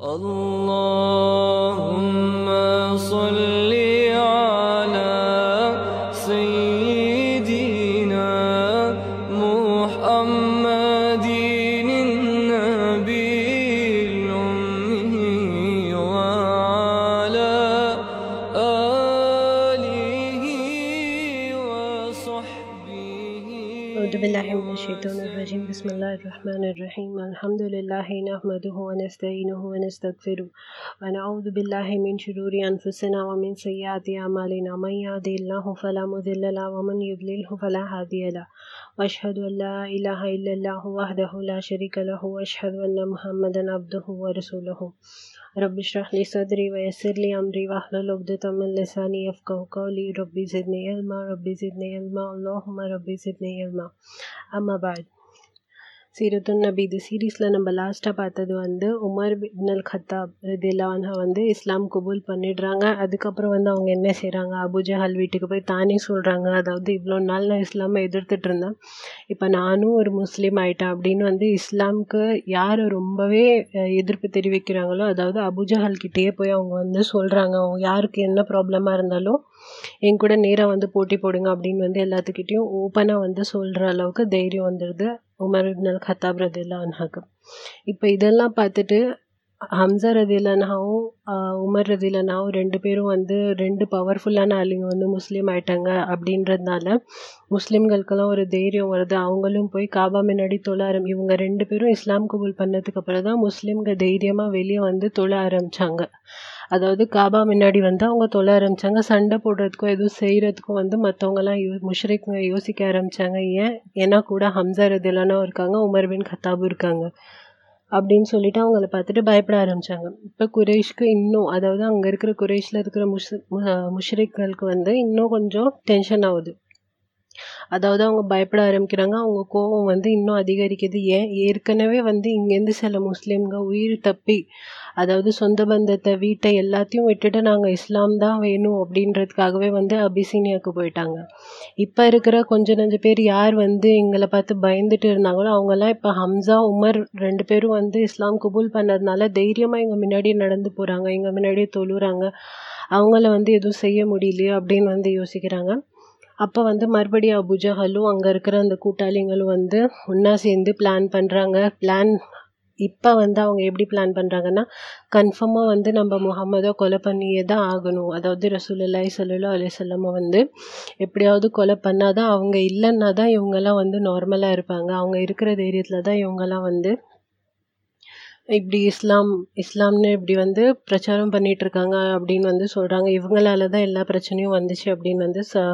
الله أعوذ بالله من الشيطان الرجيم. بسم الله الرحمن الرحيم. الحمد لله نحمده ونستعينه ونستغفره ونعوذ بالله من شرور أنفسنا ومن سيئات أعمالنا. من يهده الله فلا مضل له ومن يضلله فلا هادي له. وأشهد أن لا إله إلا الله وحده لا شريك له وأشهد أن محمدا عبده ورسوله. رب اشرح لي صدري ويسر لي امري واحلل عقدة من لساني يفقهوا قولي. ربي زدني علما. ربي زدني علما. اللهم ربي زدني علما. اما بعد. சீரத்துன் நபி இது சீரீஸில் நம்ம லாஸ்ட்டாக பார்த்தது வந்து உமர் பின் ஹத்தாப் ரதில்லான்ஹா வந்து இஸ்லாம் கபூல் பண்ணிடுறாங்க. அதுக்கப்புறம் வந்து அவங்க என்ன செய்கிறாங்க அபுஜஹல் வீட்டுக்கு போய் தானே சொல்கிறாங்க அதாவது இவ்வளோ நாள் நான் இஸ்லாமை எதிர்த்துட்டு இருந்தேன். இப்போ நானும் ஒரு முஸ்லீம் ஆயிட்டேன் அப்படின்னு வந்து இஸ்லாமுக்கு யார் ரொம்பவே எதிர்ப்பு தெரிவிக்கிறாங்களோ அதாவது அபுஜஹல் கிட்டேயே போய் அவங்க வந்து சொல்கிறாங்க அவங்க யாருக்கு என்ன ப்ராப்ளமாக இருந்தாலும் என் கூட நேராக வந்து போட்டி போடுங்க அப்படின்னு வந்து எல்லாத்துக்கிட்டேயும் ஓப்பனாக வந்து சொல்கிற அளவுக்கு தைரியம் வந்துடுது உமர் இப்னல் கத்தாப் ரதில்லா அன்ஹாக்கு இப்போ இதெல்லாம் பார்த்துட்டு ஹம்சா ரதிலானாவும் உமர் ரதிலானாவும் ரெண்டு பேரும் வந்து ரெண்டு பவர்ஃபுல்லான ஆளுங்க வந்து முஸ்லீம் ஆயிட்டாங்க அப்படின்றதுனால முஸ்லீம்களுக்கெல்லாம் ஒரு தைரியம் வருது. அவங்களும் போய் காபா முன்னாடி தொழ ஆரம் இவங்க ரெண்டு பேரும் இஸ்லாம் கபூல் பண்ணதுக்கு அப்புறம் தான் முஸ்லீம்க தைரியமாக வெளியே வந்து தொழ ஆரம்பித்தாங்க அதாவது காபா முன்னாடி வந்து அவங்க தொழ ஆரம்பித்தாங்க சண்டை போடுறதுக்கும் எதுவும் செய்கிறதுக்கும் வந்து மற்றவங்கலாம் யோ முஷ்ரிக்குங்க யோசிக்க ஆரம்பித்தாங்க ஏன்? ஏன்னா கூட ஹம்சார் இதெல்லாம் இருக்காங்க உமர் பின் கத்தாபும் இருக்காங்க. அப்படின்னு சொல்லிட்டு அவங்கள பார்த்துட்டு பயப்பட ஆரம்பித்தாங்க இப்போ குறைஷ்க்கு இன்னும் அதாவது அங்கே இருக்கிற குறைஷில் இருக்கிற முஷ் முஷ்ரிக்களுக்கு வந்து இன்னும் கொஞ்சம் டென்ஷன் ஆகுது. அதாவது அவங்க பயப்பட ஆரம்பிக்கிறாங்க. அவங்க கோபம் வந்து இன்னும் அதிகரிக்குது. ஏன்? ஏற்கனவே வந்து இங்கேருந்து சில முஸ்லீம்க உயிர் தப்பி அதாவது சொந்த பந்தத்தை வீட்டை எல்லாத்தையும் விட்டுட்டு நாங்கள் இஸ்லாம் தான் வேணும் அப்படின்றதுக்காகவே வந்து அபிசீனியாவுக்கு போயிட்டாங்க. இப்போ இருக்கிற கொஞ்ச நஞ்ச பேர் யார் வந்து எங்களை பார்த்து பயந்துட்டு இருந்தாங்களோ அவங்கெல்லாம் இப்போ ஹம்சா உமர் ரெண்டு பேரும் வந்து இஸ்லாம் கபூல் பண்ணதுனால தைரியமாக எங்கள் முன்னாடியே நடந்து போகிறாங்க எங்கள் முன்னாடியே தொழுறாங்க. அவங்கள வந்து எதுவும் செய்ய முடியலையோ அப்படின்னு வந்து யோசிக்கிறாங்க. அப்போ வந்து மறுபடியும் அபுஜஹலும் அங்கே இருக்கிற அந்த கூட்டாளிங்களும் வந்து ஒன்றா சேர்ந்து பிளான் பண்ணுறாங்க பிளான் இப்போ வந்து அவங்க எப்படி பிளான் பண்ணுறாங்கன்னா கன்ஃபார்மாக வந்து நம்ம முகமதை கொலை பண்ணியே தான் ஆகணும். அதாவது ரசூலுல்லாஹி சொல்லலோ அலைஹி வஸல்லம் வந்து எப்படியாவது கொலை பண்ணால் தான் அவங்க இல்லைன்னா தான் இவங்கெல்லாம் வந்து நார்மலாக இருப்பாங்க. அவங்க இருக்கிற தைரியத்தில் தான் இவங்கெல்லாம் வந்து இப்படி இஸ்லாம் இஸ்லாம்னு இப்படி வந்து பிரச்சாரம் பண்ணிகிட்ருக்காங்க அப்படின்னு வந்து சொல்கிறாங்க இவங்களால தான் எல்லா பிரச்சனையும் வந்துச்சு அப்படின்னு வந்து ச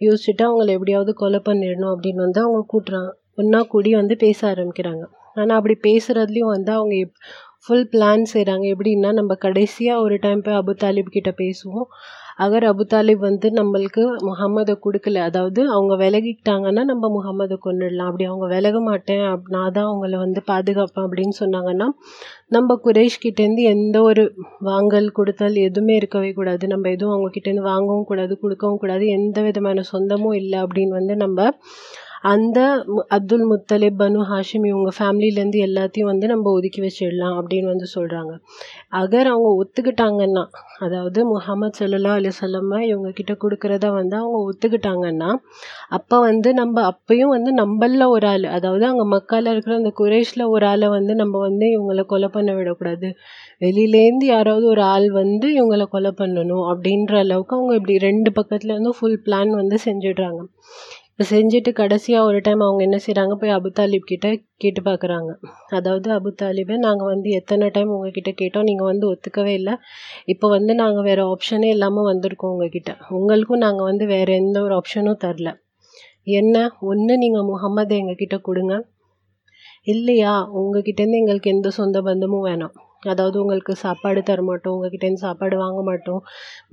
யோசிச்சுட்டு அவங்கள எப்படியாவது கொலை பண்ணிடணும் அப்படின்னு வந்து அவங்க கூட்டுறாங்க. ஒன்றா கூடி வந்து பேச ஆரம்பிக்கிறாங்க. ஆனால் அப்படி பேசுகிறதுலையும் வந்து அவங்க எப் ஃபுல் பிளான் செய்கிறாங்க எப்படின்னா நம்ம கடைசியாக ஒரு டைம் போய் அபு தாலிப் கிட்ட பேசுவோம். அகர் அபுதாலிப் வந்து நம்மளுக்கு முகம்மதை கொடுக்கல. அதாவது அவங்க விலகிக்கிட்டாங்கன்னா நம்ம முகம்மதை கொண்டுடலாம் அப்படி அவங்க விலக மாட்டேன் அப் நான் தான் அவங்கள வந்து பாதுகாப்பேன் அப்படின்னு சொன்னாங்கன்னா நம்ம குரேஷ் கிட்டேருந்து எந்த ஒரு வாங்கல் கொடுத்தல் எதுவுமே இருக்கவே கூடாது. நம்ம எதுவும் அவங்க கிட்டேருந்து வாங்கவும் கூடாது கொடுக்கவும் கூடாது. எந்த விதமான சொந்தமும் இல்லை அப்படின்னு வந்து நம்ம அந்த அப்துல் முத்தலிப் பனு ஹாஷிம் இவங்க ஃபேமிலிலேருந்து எல்லாத்தையும் வந்து நம்ம ஒதுக்கி வச்சிடலாம் அப்படின்னு வந்து சொல்கிறாங்க அகர் அவங்க ஒத்துக்கிட்டாங்கன்னா அதாவது முஹம்மது சல்லா அலிசல்லம்மா இவங்க கிட்ட கொடுக்குறத வந்து அவங்க ஒத்துக்கிட்டாங்கன்னா அப்போ வந்து நம்ம அப்பயும் வந்து நம்மள ஒரு ஆள் அதாவது அங்கே மக்கால இருக்கிற அந்த குரேஷில் ஒரு ஆளை வந்து நம்ம வந்து இவங்களை கொலை பண்ண விடக்கூடாது. வெளியிலேருந்து யாராவது ஒரு ஆள் வந்து இவங்களை கொலை பண்ணணும் அப்படின்ற அளவுக்கு அவங்க இப்படி ரெண்டு பக்கத்துலேருந்து ஃபுல் பிளான் வந்து செஞ்சிடுறாங்க. இப்போ செஞ்சுட்டு கடைசியாக ஒரு டைம் அவங்க என்ன செய்கிறாங்க போய் அபுதாலிப் கிட்டே கிட்ட கேட்டு பார்க்குறாங்க அதாவது அபுதாலிபை நாங்கள் வந்து எத்தனை டைம் உங்ககிட்ட கேட்டோம்? நீங்கள் வந்து ஒத்துக்கவே இல்லை. இப்போ வந்து நாங்கள் வேறு ஆப்ஷனே இல்லாமல் வந்திருக்கோம் உங்ககிட்ட. உங்களுக்கும் நாங்கள் வந்து வேறு எந்த ஒரு ஆப்ஷனும் தரல. என்ன? ஒன்று நீங்கள் முகம்மதை எங்ககிட்ட கொடுங்க. இல்லையா? உங்ககிட்டேருந்து எங்களுக்கு எந்த சொந்த பந்தமும் வேணாம். அதாவது உங்களுக்கு சாப்பாடு தர மாட்டோம் உங்ககிட்டேருந்து சாப்பாடு வாங்க மாட்டோம்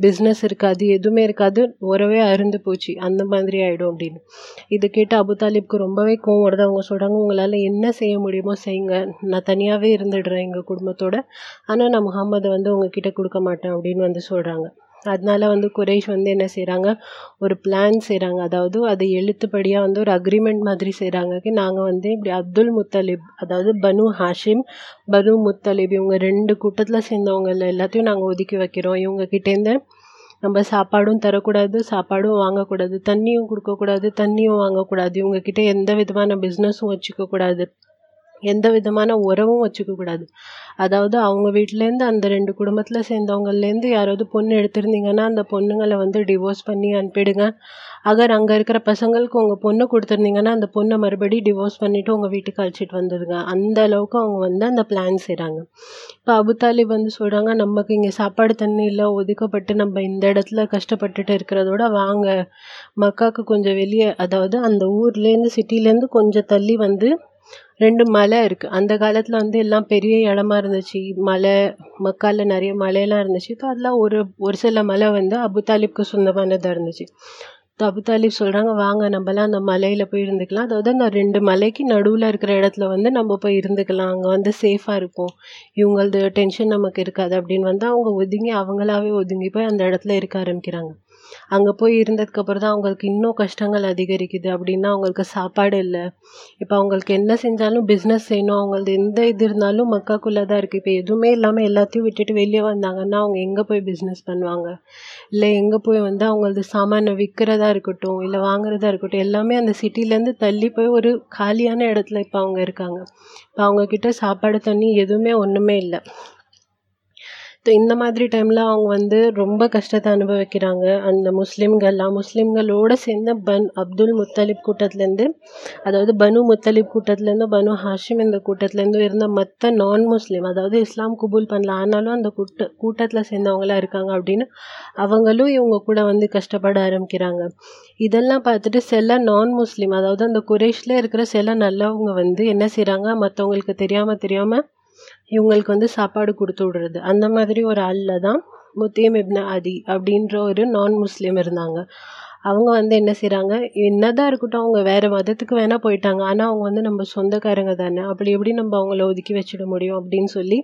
பிஸ்னஸ் இருக்காது எதுவுமே இருக்காது உறவே அருந்து போச்சு அந்த மாதிரி ஆகிடும் அப்படின்னு. இது கேட்டு அபு தாலிப்க்கு ரொம்பவே கோவம் வருது. அவங்க சொல்கிறாங்க உங்களால் என்ன செய்ய முடியுமோ செய்யுங்க நான் தனியாகவே இருந்துடுறேன் எங்கள் குடும்பத்தோட. ஆனால் நான் முகம்மதை வந்து உங்ககிட்ட கொடுக்க மாட்டேன் அப்படின்னு வந்து சொல்கிறாங்க அதனால வந்து குறைஷ் வந்து என்ன செய்கிறாங்க ஒரு பிளான் செய்கிறாங்க அதாவது அது எழுத்துப்படியாக வந்து ஒரு அக்ரிமெண்ட் மாதிரி செய்கிறாங்க நாங்கள் வந்து இப்படி அப்துல் முத்தலிப் அதாவது பனு ஹாஷிம் பனு முத்தலிப் இவங்க ரெண்டு கூட்டத்தில் சேர்ந்தவங்க எல்லாத்தையும் நாங்கள் ஒதுக்கி வைக்கிறோம். இவங்கக்கிட்டேருந்து நம்ம சாப்பாடும் தரக்கூடாது சாப்பாடும் வாங்கக்கூடாது தண்ணியும் கொடுக்கக்கூடாது தண்ணியும் வாங்கக்கூடாது. இவங்கக்கிட்ட எந்த விதமான பிஸ்னஸும் வச்சுக்கக்கூடாது. எந்த விதமான உறவும் வச்சுக்கக்கூடாது அதாவது அவங்க வீட்டிலேருந்து அந்த ரெண்டு குடும்பத்தில் சேர்ந்தவங்கலேருந்து யாராவது பொண்ணு எடுத்திருந்தீங்கன்னா அந்த பொண்ணுங்களை வந்து டிவோர்ஸ் பண்ணி அனுப்பிடுங்க. அகர் அங்கே இருக்கிற பசங்களுக்கு உங்கள் பொண்ணு கொடுத்துருந்தீங்கன்னா அந்த பொண்ணை மறுபடி டிவோர்ஸ் பண்ணிவிட்டு உங்கள் வீட்டுக்கு அழைச்சிட்டு வந்துடுங்க. அந்த அளவுக்கு அவங்க வந்து அந்த பிளான் செய்கிறாங்க இப்போ அபுதாலிப் வந்து சொல்கிறாங்க நமக்கு இங்கே சாப்பாடு தண்ணி இல்லை ஒதுக்கப்பட்டு நம்ம இந்த இடத்துல கஷ்டப்பட்டுட்டு இருக்கிறதோட வாங்க. மக்காவுக்கு கொஞ்சம் வெளியே அதாவது அந்த ஊர்லேருந்து சிட்டிலேருந்து கொஞ்சம் தள்ளி வந்து ரெண்டு மலை இருக்குது அந்த காலத்தில் வந்து எல்லாம் பெரிய இடமா இருந்துச்சு. மலை மக்காவில் நிறைய மலையெல்லாம் இருந்துச்சு. ஸோ அதெல்லாம் ஒரு ஒரு சில மலை வந்து அபுதாலிப்க்கு சொந்தமானதாக இருந்துச்சு. ஸோ அபுதாலிப் சொல்கிறாங்க வாங்க நம்மலாம் அந்த மலையில் போய் இருந்துக்கலாம். அதாவது அந்த ரெண்டு மலைக்கு நடுவில் இருக்கிற இடத்துல வந்து நம்ம போய் இருந்துக்கலாம். அங்கே வந்து சேஃபாக இருக்கும் இவங்களது டென்ஷன் நமக்கு இருக்காது. அப்படின்னு வந்து அவங்க ஒதுங்கி அவங்களாவே ஒதுங்கி போய் அந்த இடத்துல இருக்க ஆரம்பிக்கிறாங்க. அங்கே போய் இருந்ததுக்கப்புறம் தான் அவங்களுக்கு இன்னும் கஷ்டங்கள் அதிகரிக்குது. அப்படின்னா அவங்களுக்கு சாப்பாடு இல்லை. இப்போ அவங்களுக்கு என்ன செஞ்சாலும் பிஸ்னஸ் செய்யணும். அவங்களது எந்த இது இருந்தாலும் மக்காக்குள்ளே தான் இருக்குது இப்போ எதுவுமே இல்லாமல் எல்லாத்தையும் விட்டுட்டு வெளியே வந்தாங்கன்னா அவங்க எங்கே போய் பிஸ்னஸ் பண்ணுவாங்க? இல்லை எங்கே போய் வந்து அவங்களது சாமானை விற்கிறதா இருக்கட்டும் இல்லை வாங்குறதா இருக்கட்டும் எல்லாமே அந்த சிட்டிலேருந்து தள்ளி போய் ஒரு காலியான இடத்துல இப்போ அவங்க இருக்காங்க. இப்போ அவங்கக்கிட்ட சாப்பாடு தண்ணி எதுவுமே ஒன்றுமே இல்லை. இந்த மாதிரி டைமில் அவங்க வந்து ரொம்ப கஷ்டத்தை அனுபவிக்கிறாங்க. அந்த முஸ்லீம்கள்லாம் முஸ்லீம்களோடு சேர்ந்து பன் அப்துல் முத்தலிப் கூட்டத்துலேருந்து அதாவது பனு முத்தலிப் கூட்டத்துலேருந்து பனு ஹாஷிம் இந்த கூட்டத்துலேருந்து இருந்த மற்ற நான் முஸ்லீம் அதாவது இஸ்லாம் குபூல் பண்ணல ஆனாலும் அந்த கூட்ட கூட்டத்தில் சேர்ந்தவங்களாம் இருக்காங்க அப்படின்னு அவங்களும் இவங்க கூட வந்து கஷ்டப்பட ஆரம்பிக்கிறாங்க. இதெல்லாம் பார்த்துட்டு சில நான் முஸ்லீம் அதாவது அந்த குரேஷில் இருக்கிற சில நல்லவங்க வந்து என்ன செய்கிறாங்க மற்றவங்களுக்கு தெரியாமல் தெரியாமல் இவங்களுக்கு வந்து சாப்பாடு கொடுத்து விடுறது. அந்த மாதிரி ஒரு ஆளில் தான் முத்தீம் இப்ன அதி அப்படின்ற ஒரு நான் முஸ்லீம் இருந்தாங்க. அவங்க வந்து என்ன செய்கிறாங்க என்னதான் இருக்கட்டும் அவங்க வேறு மதத்துக்கு வேணால் போயிட்டாங்க. ஆனால் அவங்க வந்து நம்ம சொந்தக்காரங்க தானே. அப்படி எப்படி நம்ம அவங்கள ஒதுக்கி வச்சிட முடியும் அப்படின்னு சொல்லி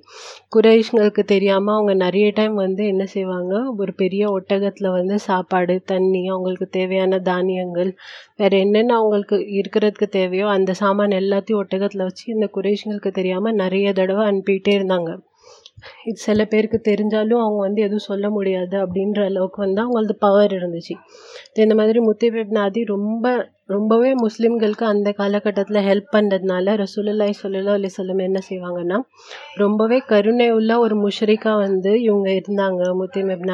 குறைஷ்களுக்கு தெரியாமல் அவங்க நிறைய டைம் வந்து என்ன செய்வாங்க? ஒரு பெரிய ஒட்டகத்தில் வந்து சாப்பாடு தண்ணி அவங்களுக்கு தேவையான தானியங்கள் வேறு என்னென்ன அவங்களுக்கு இருக்கிறதுக்கு தேவையோ அந்த சாமான் எல்லாத்தையும் ஒட்டகத்தில் வச்சு இந்த குறைஷ்களுக்கு தெரியாமல் நிறைய தடவை அனுப்பிக்கிட்டே இருந்தாங்க. இது சில பேருக்கு தெரிஞ்சாலும் அவங்க வந்து எதுவும் சொல்ல முடியாது அப்படின்ற அளவுக்கு வந்து அவங்களது பவர் இருந்துச்சு. இந்த மாதிரி முத்திபிப் நாதி ரொம்ப ரொம்பவே முஸ்லீம்களுக்கு அந்த காலகட்டத்தில் ஹெல்ப் பண்ணுறதுனால ரசூலுல்லாய் சொல்லலா அலி சொல்லம் என்ன செய்வாங்கன்னா ரொம்பவே கருணை உள்ள ஒரு முஷரிக்கா வந்து இவங்க இருந்தாங்க முத்தீம் இப்ன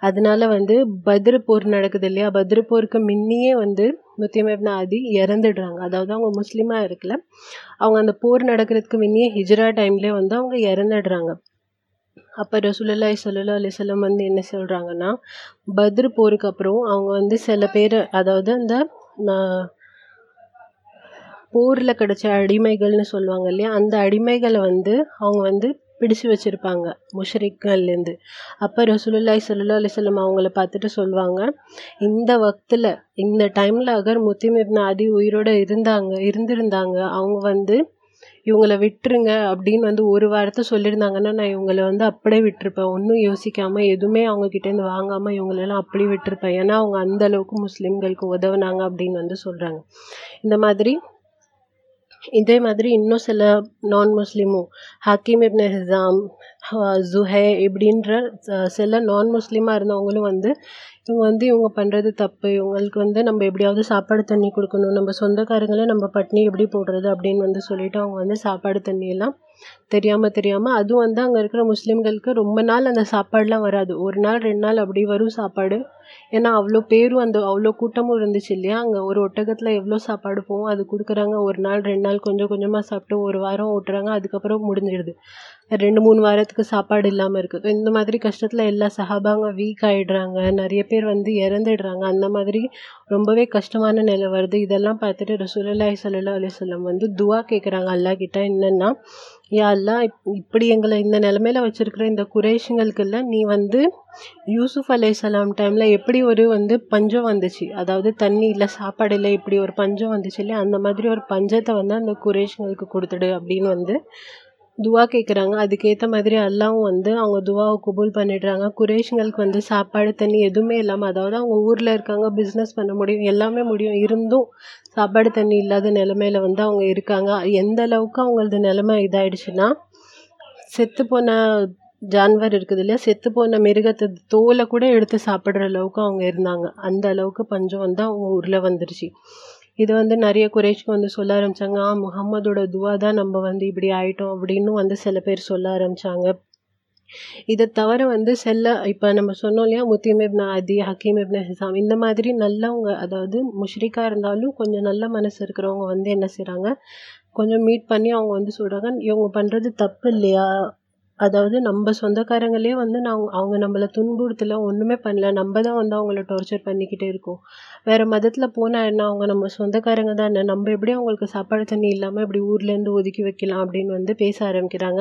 அதனால வந்து பத்ரு போர் நடக்குது இல்லையா? பத்ரு போருக்கு முன்னியே வந்து முத்தியம் இப்ன ஆதி இறந்துடுறாங்க. அதாவது அவங்க முஸ்லீமாக இருக்கல. அவங்க அந்த போர் நடக்கிறதுக்கு முன்னியே ஹிஜ்ரா டைம்லேயே வந்து அவங்க இறந்துடுறாங்க. அப்போ ரசூலுல்லாய் சல்லா அலிசல்லம் வந்து என்ன சொல்கிறாங்கன்னா பத்ரு போருக்கு அப்புறம் அவங்க வந்து சில பேர் அதாவது அந்த நான் போரில் கிடச்ச அடிமைகள்னு சொல்லுவாங்க இல்லையா அந்த அடிமைகளை வந்து அவங்க வந்து பிடிச்சு வச்சுருப்பாங்க முஷரிக்கள்லேருந்து அப்போ ரசூலுல்லாய் சல்லா அலிசல்லம் அவங்கள பார்த்துட்டு சொல்லுவாங்க இந்த வக்தில் இந்த டைமில் அகர் முத்திம் இப்ன ஆதி உயிரோடு இருந்தாங்க இருந்திருந்தாங்க அவங்க வந்து இவங்கள விட்டுருங்க அப்படின்னு வந்து ஒரு வாரத்தை சொல்லியிருந்தாங்கன்னா நான் இவங்களை வந்து அப்படியே விட்டுருப்பேன். ஒன்றும் யோசிக்காமல் எதுவுமே அவங்கக்கிட்டேருந்து வாங்காமல் இவங்களெல்லாம் அப்படி விட்டுருப்பேன். ஏன்னா அவங்க அந்தளவுக்கு முஸ்லீம்களுக்கு உதவுனாங்க அப்படின்னு வந்து சொல்கிறாங்க இந்த மாதிரி இதே மாதிரி இன்னும் சில நான் முஸ்லீமும் ஹக்கீம் இப்னு ஹிசாம் ஜுஹே இப்படின்ற சில நான் முஸ்லீமாக இருந்தவங்களும் வந்து இவங்க வந்து இவங்க பண்ணுறது தப்பு. இவங்களுக்கு வந்து நம்ம எப்படியாவது சாப்பாடு தண்ணி கொடுக்கணும். நம்ம சொந்தக்காரங்களே நம்ம பட்னி எப்படி போடுறது அப்படின்னு வந்து சொல்லிவிட்டு அவங்க வந்து சாப்பாடு தண்ணியெல்லாம் தெரியாமல் தெரியாமல் அதுவும் வந்து அங்கே இருக்கிற முஸ்லீம்களுக்கு ரொம்ப நாள் அந்த சாப்பாடுலாம் வராது. ஒரு நாள் ரெண்டு நாள் அப்படி வரும் சாப்பாடு. ஏன்னா அவ்வளோ பேரும் அந்த அவ்வளோ கூட்டமும் இருந்துச்சு இல்லையா? அங்கே ஒரு ஒட்டகத்தில் எவ்வளோ சாப்பாடு போகும் அது கொடுக்குறாங்க. ஒரு நாள் ரெண்டு நாள் கொஞ்சம் கொஞ்சமாக சாப்பிட்டு ஒரு வாரம் ஓட்டுறாங்க அதுக்கப்புறம் முடிஞ்சிடுது. ரெண்டு மூணு வாரத்துக்கு சாப்பாடு இல்லாமல் இருக்குது இந்த மாதிரி கஷ்டத்தில் எல்லா சஹாபாங்க வீக் ஆகிடுறாங்க நிறைய பேர் வந்து இறந்துடுறாங்க. அந்த மாதிரி ரொம்பவே கஷ்டமான நிலை வருது. இதெல்லாம் பார்த்துட்டு ரசூலாய் சல்லா அலி சொல்லம் வந்து துவா கேட்குறாங்க. அல்லாஹ் கிட்ட என்னென்னா யா அல்லா இப் இப்படி எங்களை இந்த நிலமையில வச்சுருக்கிற இந்த குறைஷங்களுக்கெல்லாம் நீ வந்து யூசுஃப் அலைஹிஸ்ஸலாம் டைமில் எப்படி ஒரு வந்து பஞ்சம் வந்துச்சு? அதாவது தண்ணி இல்லை சாப்பாடு இல்லை இப்படி ஒரு பஞ்சம் வந்துச்சு இல்லையா? அந்த மாதிரி ஒரு பஞ்சத்தை வந்து அந்த குரேஷங்களுக்கு கொடுத்துடு அப்படின்னு வந்து துவா கேட்குறாங்க அதுக்கேற்ற மாதிரி அல்லாவும் வந்து அவங்க துவாவை குபூல் பண்ணிடுறாங்க. குரேஷங்களுக்கு வந்து சாப்பாடு தண்ணி எதுவுமே இல்லாமல் அதாவது அவங்க ஊரில் இருக்காங்க பிஸ்னஸ் பண்ண முடியும் எல்லாமே முடியும். இருந்தும் சாப்பாடு தண்ணி இல்லாத நிலமையில வந்து அவங்க இருக்காங்க. எந்த அளவுக்கு அவங்களது நிலமை இதாயிடுச்சுன்னா செத்து போன ஜான்வர் இருக்குது இல்லையா? செத்து போன மிருகத்தை தோலை கூட எடுத்து சாப்பிட்ற அளவுக்கு அவங்க இருந்தாங்க. அந்த அளவுக்கு பஞ்சம் வந்து அவங்க ஊரில் வந்துருச்சு. இது வந்து நிறைய குறைஷ்க்கு வந்து சொல்ல ஆரம்பித்தாங்க ஆ முகம்மதோட துவா தான் நம்ம வந்து இப்படி ஆயிட்டோம் அப்படின்னு வந்து சில பேர் சொல்ல ஆரம்பித்தாங்க இதை தவிர வந்து செல்ல இப்போ நம்ம சொன்னோம் இல்லையா? முத்தீம் இப்ன அதி ஹக்கீம் இப்ன ஹிசாம் இந்த மாதிரி நல்லவங்க அதாவது முஷ்ரிக்காக இருந்தாலும் கொஞ்சம் நல்ல மனசு இருக்கிறவங்க வந்து என்ன செய்கிறாங்க கொஞ்சம் மீட் பண்ணி அவங்க வந்து சொல்கிறாங்க இவங்க பண்ணுறது தப்பு இல்லையா? அதாவது நம்ம சொந்தக்காரங்களே வந்து நான் அவங்க நம்மளை துன்புறுத்தல ஒன்றுமே பண்ணல. நம்ம தான் வந்து அவங்கள டார்ச்சர் பண்ணிக்கிட்டே இருக்கோம். வேறு மதத்தில் போனால் என்ன அவங்க நம்ம சொந்தக்காரங்க தான் நம்ம எப்படி அவங்களுக்கு சாப்பாடு தண்ணி இல்லாமல் இப்படி ஊர்லேருந்து ஒதுக்கி வைக்கலாம் அப்படின்னு வந்து பேச ஆரம்பிக்கிறாங்க.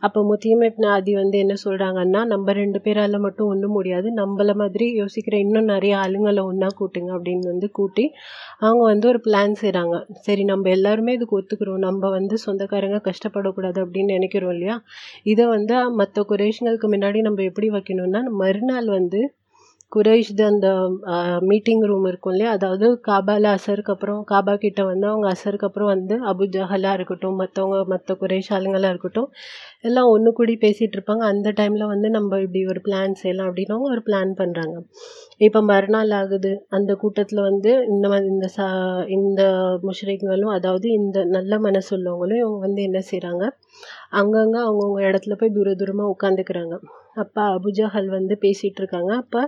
அப்போ முத்தியமே ஆதி வந்து என்ன சொல்கிறாங்கன்னா நம்ம ரெண்டு பேரால் மட்டும் ஒன்றும் முடியாது நம்மள மாதிரி யோசிக்கிற இன்னும் நிறைய ஆளுங்களை ஒன்றா கூட்டுங்க அப்படின்னு வந்து கூட்டி அவங்க வந்து ஒரு பிளான் செய்கிறாங்க சரி நம்ம எல்லாருமே இதுக்கு ஒத்துக்கிறோம் நம்ம வந்து சொந்தக்காரங்க கஷ்டப்படக்கூடாது அப்படின்னு நினைக்கிறோம் இல்லையா? இதை வந்து மற்ற குரேஷ்களுக்கு முன்னாடி நம்ம எப்படி வைக்கணும்னா மறுநாள் வந்து குரேஷ்து அந்த மீட்டிங் ரூம் இருக்கும் இல்லையா? அதாவது காபாவில் அசருக்கு அப்புறம் காபா கிட்ட வந்து அவங்க அசருக்கு அப்புறம் வந்து அபு ஜஹலாக இருக்கட்டும் மற்றவங்க மற்ற குரேஷ் ஆளுங்களாக இருக்கட்டும் எல்லாம் ஒன்று கூடி பேசிகிட்டு இருப்பாங்க. அந்த டைமில் வந்து நம்ம இப்படி ஒரு பிளான் செய்யலாம் அப்படின்னு அவங்க ஒரு பிளான் பண்ணுறாங்க இப்போ மறுநாள் ஆகுது. அந்த கூட்டத்தில் வந்து இந்த மாதிரி இந்த சா இந்த முஷ்ரிக்களும் அதாவது இந்த நல்ல மனசு உள்ளவங்களும் இவங்க வந்து என்ன செய்கிறாங்க அங்கங்கே அவங்கவுங்க இடத்துல போய் தூர தூரமாக உட்காந்துக்கிறாங்க. அப்பா அபுஜஹல் வந்து பேசிகிட்டு இருக்காங்க அப்போ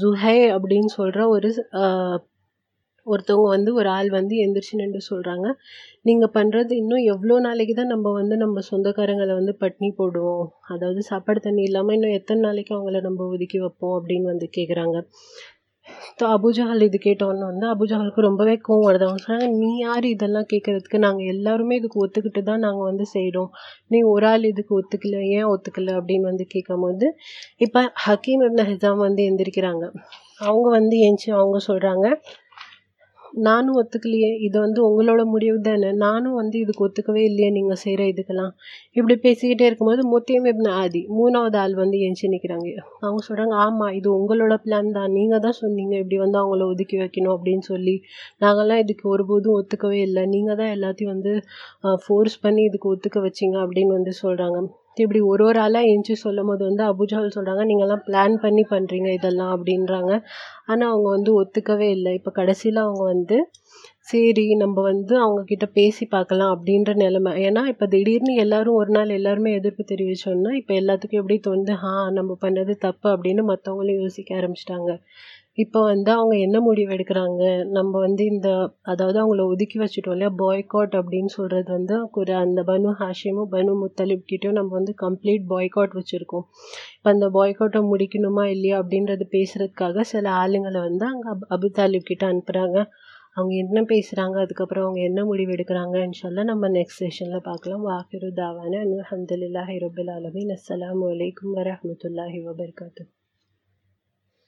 ஜுஹை அப்படின்னு சொல்கிற ஒரு ஒருத்தவங்க வந்து ஒரு ஆள் வந்து எந்திரிச்சு நின்று சொல்கிறாங்க நீங்கள் பண்ணுறது இன்னும் எவ்வளோ நாளைக்கு தான் நம்ம வந்து நம்ம சொந்தக்காரங்களை வந்து பட்னி போடுவோம். அதாவது சாப்பாடு தண்ணி இல்லாமல் இன்னும் எத்தனை நாளைக்கு அவங்கள நம்ம ஒதுக்கி வைப்போம் அப்படின்னு வந்து கேட்குறாங்க ஸோ அபுஜஹல் இது கேட்டோன்னு வந்து அபுஜஹலுக்கு ரொம்பவே கோவம் வருது. அவங்க சொன்னாங்க நீ யார் இதெல்லாம் கேட்குறதுக்கு நாங்கள் எல்லாருமே இதுக்கு ஒத்துக்கிட்டு தான் நாங்கள் வந்து செய்கிறோம் நீ ஒரு ஆள் இதுக்கு ஒத்துக்கல ஏன் ஒத்துக்கல? அப்படின்னு வந்து கேட்கும் போது இப்போ ஹக்கீம் இப்ன ஹிசாம் வந்து எந்திரிக்கிறாங்க. அவங்க வந்து ஏஞ்சி அவங்க சொல்கிறாங்க நானும் ஒத்துக்கலையே. இது வந்து உங்களோட முடிவு தானே? நானும் வந்து இதுக்கு ஒத்துக்கவே இல்லையே நீங்கள் செய்கிற இதுக்கெல்லாம். இப்படி பேசிக்கிட்டே இருக்கும்போது முத்தியம் இப்ன ஆதி. மூணாவது ஆள் வந்து எஞ்சி நிற்கிறாங்க அவங்க சொல்கிறாங்க ஆமாம் இது உங்களோட பிளான் தான். நீங்கள் தான் சொன்னீங்க இப்படி வந்து அவங்கள ஒதுக்கி வைக்கணும் அப்படின்னு சொல்லி. நாங்கள்லாம் இதுக்கு ஒருபோதும் ஒத்துக்கவே இல்லை. நீங்கள் தான் எல்லாத்தையும் வந்து ஃபோர்ஸ் பண்ணி இதுக்கு ஒத்துக்க வச்சிங்க அப்படின்னு வந்து சொல்கிறாங்க இப்படி ஒரு ஒரு ஆளாக எஞ்சி சொல்லும் போது வந்து அபுஜால் சொல்கிறாங்க நீங்கள்லாம் பிளான் பண்ணி பண்ணுறீங்க இதெல்லாம் அப்படின்றாங்க. ஆனால் அவங்க வந்து ஒத்துக்கவே இல்லை. இப்போ கடைசியில் அவங்க வந்து சரி நம்ம வந்து அவங்கக்கிட்ட பேசி பார்க்கலாம் அப்படின்ற நிலமை. ஏன்னா இப்போ திடீர்னு எல்லாரும் ஒரு நாள் எல்லாருமே எதிர்ப்பு தெரிவிச்சோன்னா இப்போ எல்லாத்துக்கும் எப்படி தோணுது? ஆ நம்ம பண்ணது தப்பு அப்படின்னு மற்றவங்களும் யோசிக்க ஆரம்பிச்சிட்டாங்க. இப்போ வந்து அவங்க என்ன முடிவு எடுக்கிறாங்க? நம்ம வந்து இந்த அதாவது அவங்கள ஒதுக்கி வச்சுட்டோம் இல்லையா? பாய்காட் அப்படின்னு சொல்கிறது வந்து ஒரு அந்த பனு ஹாஷிமும் பனு முத்தலிப் கிட்டேயும் நம்ம வந்து கம்ப்ளீட் பாய்காட் வச்சுருக்கோம். இப்போ அந்த பாய்காட்டை முடிக்கணுமா இல்லையா அப்படின்றது பேசுகிறதுக்காக சில ஆளுங்களை வந்து அங்கே அபு அபு தாலிப் கிட்ட அனுப்புகிறாங்க அவங்க என்ன பேசுகிறாங்க அதுக்கப்புறம் அவங்க என்ன முடிவு எடுக்கிறாங்கன்னு சொல்ல நம்ம நெக்ஸ்ட் செஷனில் பார்க்கலாம். வாஹிரு தாவான. அலமதுல்லாஹி ரபுல் ஆலமின். அஸ்லாம் வலைக்கம் வரமத்துல்லாஹி வபர்காத்து